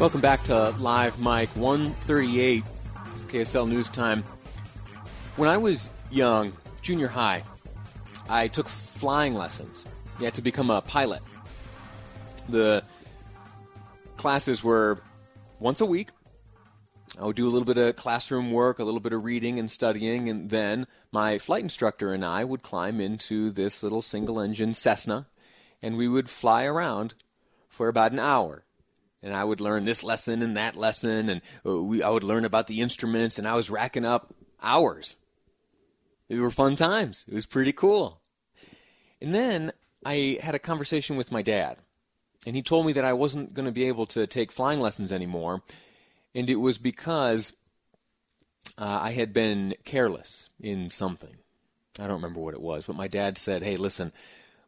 Welcome back to Live Mic 138. It's KSL News Time. When I was young, junior high, I took flying lessons. You had to become a pilot. The classes were once a week. I would do a little bit of classroom work, a little bit of reading and studying, and then my flight instructor and I would climb into this little single engine Cessna and we would fly around for about an hour and I would learn this lesson and that lesson, and uh, we, I would learn about the instruments, and I was racking up hours. It were fun times. It was pretty cool. And then I had a conversation with my dad, and he told me that I wasn't going to be able to take flying lessons anymore, and it was because uh, I had been careless in something. I don't remember what it was, but my dad said, "Hey, listen."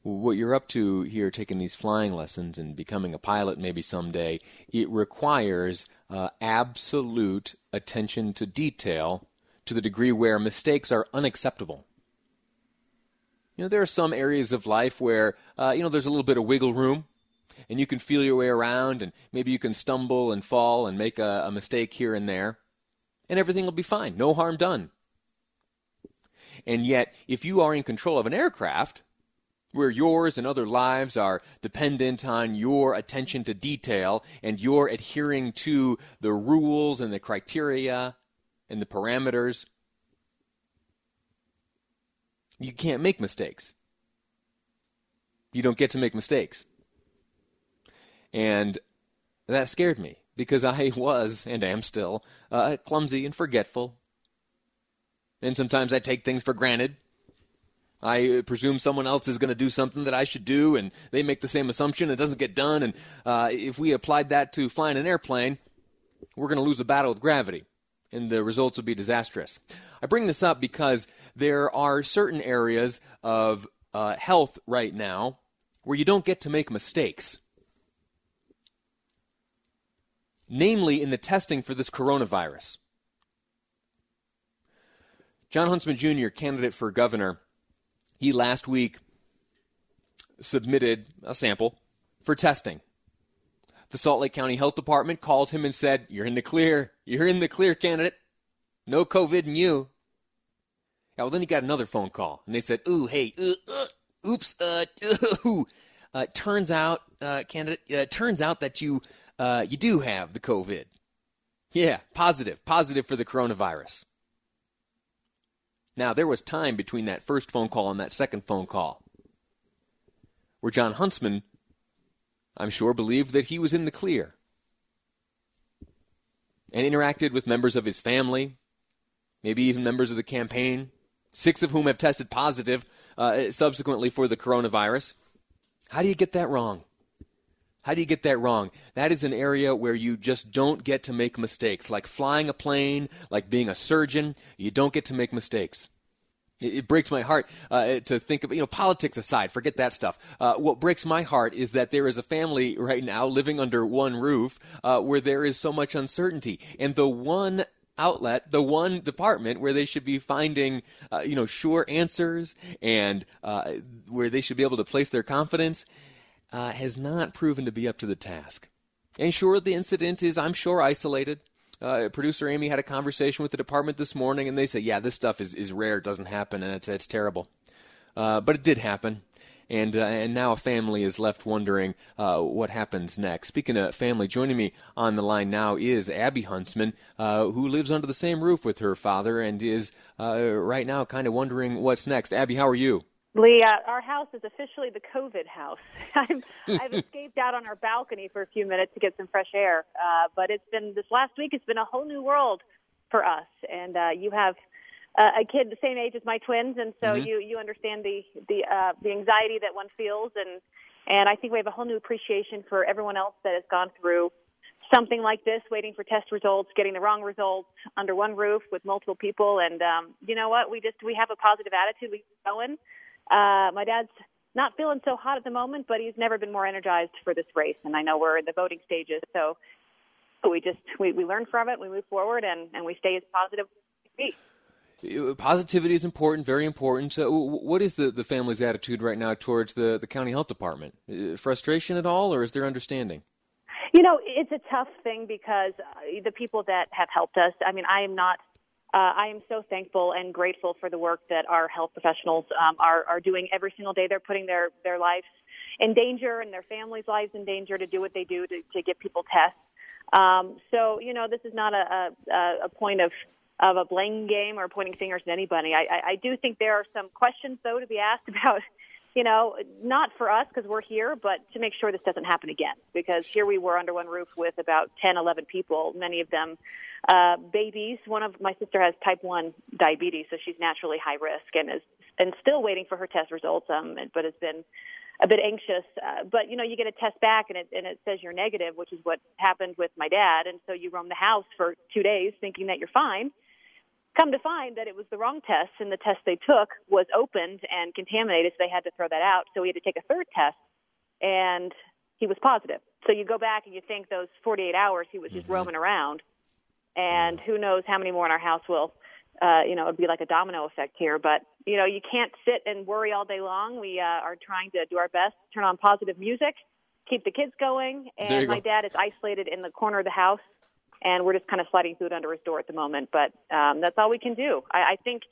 What you're up to here, taking these flying lessons and becoming a pilot maybe someday, it requires uh, absolute attention to detail to the degree where mistakes are unacceptable. You know, there are some areas of life where, uh, you know, there's a little bit of wiggle room and you can feel your way around and maybe you can stumble and fall and make a, a mistake here and there and everything will be fine. No harm done. And yet, if you are in control of an aircraft, where yours and other lives are dependent on your attention to detail and your adhering to the rules and the criteria and the parameters, you can't make mistakes. You don't get to make mistakes. And that scared me because I was, and am still, uh, clumsy and forgetful. And sometimes I take things for granted I presume someone else is going to do something that I should do, and they make the same assumption. It doesn't get done, and uh, if we applied that to flying an airplane, we're going to lose a battle with gravity, and the results would be disastrous. I bring this up because there are certain areas of uh, health right now where you don't get to make mistakes. Namely, in the testing for this coronavirus. Jon Huntsman Jr., candidate for governor, he last week submitted a sample for testing. The Salt Lake County Health Department called him and said, You're in the clear. You're in the clear, candidate. No COVID in you. Yeah, well, then he got another phone call, and they said, Ooh, hey, uh, uh, oops, uh. Uh, turns out, uh, candidate, uh, turns out that you, uh, you do have the COVID. Yeah, positive, positive for the coronavirus. Now, there was time between that first phone call and that second phone call where Jon Huntsman, I'm sure, believed that he was in the clear and interacted with members of his family, maybe even members of the campaign, six of whom have tested positive uh, subsequently for the coronavirus. How do you get that wrong? How do you get that wrong? That is an area where you just don't get to make mistakes. Like flying a plane, like being a surgeon, you don't get to make mistakes. It, breaks my heart uh, to think of, you know, politics aside, forget that stuff. Uh, what breaks my heart is that there is a family right now living under one roof uh, where there is so much uncertainty. And the one outlet, the one department where they should be finding, uh, you know, sure answers and uh, where they should be able to place their confidence uh, has not proven to be up to the task. And sure, the incident is, I'm sure, isolated. Uh, producer Amy had a conversation with the department this morning, and they say, yeah, this stuff is, is rare, it doesn't happen, and it's, it's terrible. Uh, but it did happen. And, uh, and now a family is left wondering uh, what happens next. Speaking of family, joining me on the line now is Abby Huntsman, uh, who lives under the same roof with her father and is right now kind of wondering what's next. Abby, how are you? Lee, uh, our house is officially the COVID house. I've, I've escaped out on our balcony for a few minutes to get some fresh air. Uh, but it's been this last week. It's been a whole new world for us. And uh, you have uh, a kid the same age as my twins, and so mm-hmm. you you understand the the uh, the anxiety that one feels, and and I think we have a whole new appreciation for everyone else that has gone through something like this, waiting for test results, getting the wrong results under one roof with multiple people. And um, you know what? We just we have a positive attitude. We keep going. Uh, my dad's not feeling so hot at the moment, but he's never been more energized for this race. And I know we're in the voting stages, so we just we, we learn from it, we move forward, and and we stay as positive as we can be. Positivity is important, very important. So, what is the, the family's attitude right now towards the, the county health department? Uh, frustration at all, or is there understanding? You know, it's a tough thing because uh, the people that have helped us. I mean, I am not. Uh, I am so thankful and grateful for the work that our health professionals um, are are doing every single day. They're putting their their lives in danger and their families' lives in danger to do what they do to, to get people tests. Um, so, you know, this is not a, a, a point of of a blame game or pointing fingers at anybody. I, I, I do think there are some questions, though, to be asked about, you know, not for us because we're here, but to make sure this doesn't happen again. Because here we were under one roof with about 10, 11 people, many of them uh, babies. One of my sister has type 1 diabetes, so she's naturally high risk and is and still waiting for her test results, um, but has been a bit anxious. Uh, but you know, you get a test back and it and it says you're negative, which is what happened with my dad. And so you roam the house for two days thinking that you're fine. Come to find that it was the wrong test, and the test they took was opened and contaminated, so they had to throw that out. So we had to take a third test, and he was positive. So you go back and you think those 48 hours he was just mm-hmm. roaming around, and who knows how many more in our house will, uh, you know, it'd be like a domino effect here. But you know, you can't sit and worry all day long. We uh, are trying to do our best, turn on positive music, keep the kids going, and my go. dad is isolated in the corner of the house and we're just kind of sliding food under his door at the moment. But um, that's all we can do. I, I think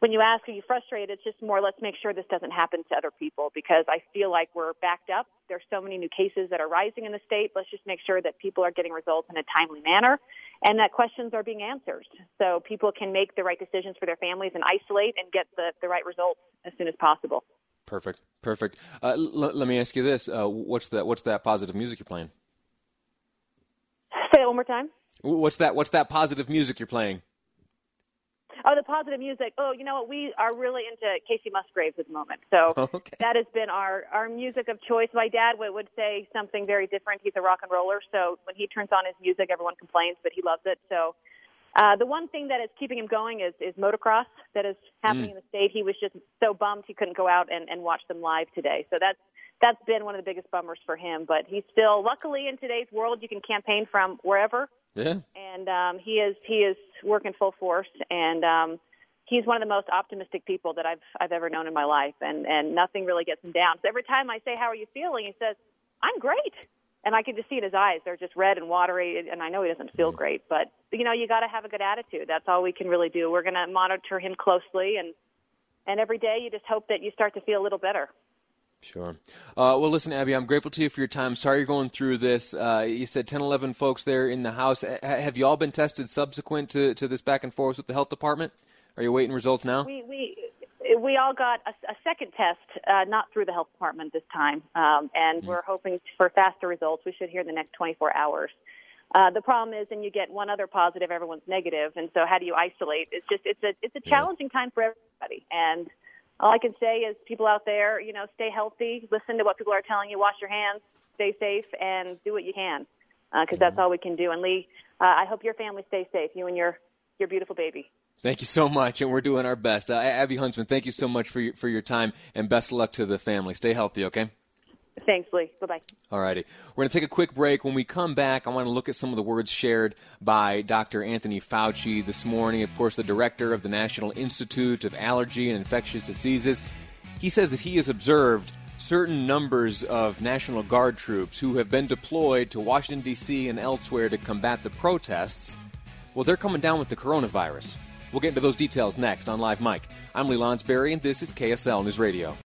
when you ask, are you frustrated? It's just more, let's make sure this doesn't happen to other people because I feel like we're backed up. There's so many new cases that are rising in the state. Let's just make sure that people are getting results in a timely manner and that questions are being answered so people can make the right decisions for their families and isolate and get the, the right results as soon as possible. Perfect. Perfect. Uh, l- let me ask you this. Uh, what's that, what's that positive music you're playing? Say it one more time. What's that? What's that positive music you're playing? Oh, the positive music. Oh, you know what? We are really into Kacey Musgraves at the moment. So okay. that has been our, our music of choice. My dad would, would say something very different. He's a rock and roller. So when he turns on his music, everyone complains, but he loves it. So uh, the one thing that is keeping him going is, is motocross that is happening mm. in the state. He was just so bummed he couldn't go out and, and watch them live today. So that's that's been one of the biggest bummers for him. But he's still, luckily, in today's world, you can campaign from wherever. Yeah. And um, he is he is working full force, and um, he's one of the most optimistic people that I've I've ever known in my life, and and nothing really gets him down. So every time I say, "How are you feeling?" he says, "I'm great." And I can just see in his eyes; they're just red and watery. And I know he doesn't feel great, but you know, you got to have a good attitude. That's all we can really do. We're going to monitor him closely, and and every day you just hope that you start to feel a little better. Sure. Uh, well, listen, Abby, I'm grateful to you for your time. Sorry you're going through this. Uh, you said 10, 11 folks there in the house. H- have you all been tested subsequent to, to this back and forth with the health department? Are you waiting results now? We, we, we all got a, a second test, uh, not through the health department this time, um, and mm-hmm. we're hoping for faster results. We should hear in the next 24 hours. Uh, the problem is, and you get one other positive, everyone's negative, and so how do you isolate? It's just it's a it's a challenging yeah. time for everybody, and all I can say is people out there, you know, stay healthy, listen to what people are telling you, wash your hands, stay safe, and do what you can, because uh, that's mm-hmm. all we can do. And Lee, uh, I hope your family stays safe, you and your your beautiful baby. Thank you so much, and we're doing our best. Uh, Abby Huntsman, thank you so much for your, for your time, and best of luck to the family. Stay healthy, okay? Thanks, Lee. Bye bye. All righty. We're going to take a quick break. When we come back, I want to look at some of the words shared by Dr. Anthony Fauci this morning, of course, the director of the National Institute of Allergy and Infectious Diseases. He says that he has observed certain numbers of National Guard troops who have been deployed to Washington, D.C. and elsewhere to combat the protests. Well, they're coming down with the coronavirus. We'll get into those details next on Live Mic. I'm Lee Lonsberry, and this is KSL News Radio.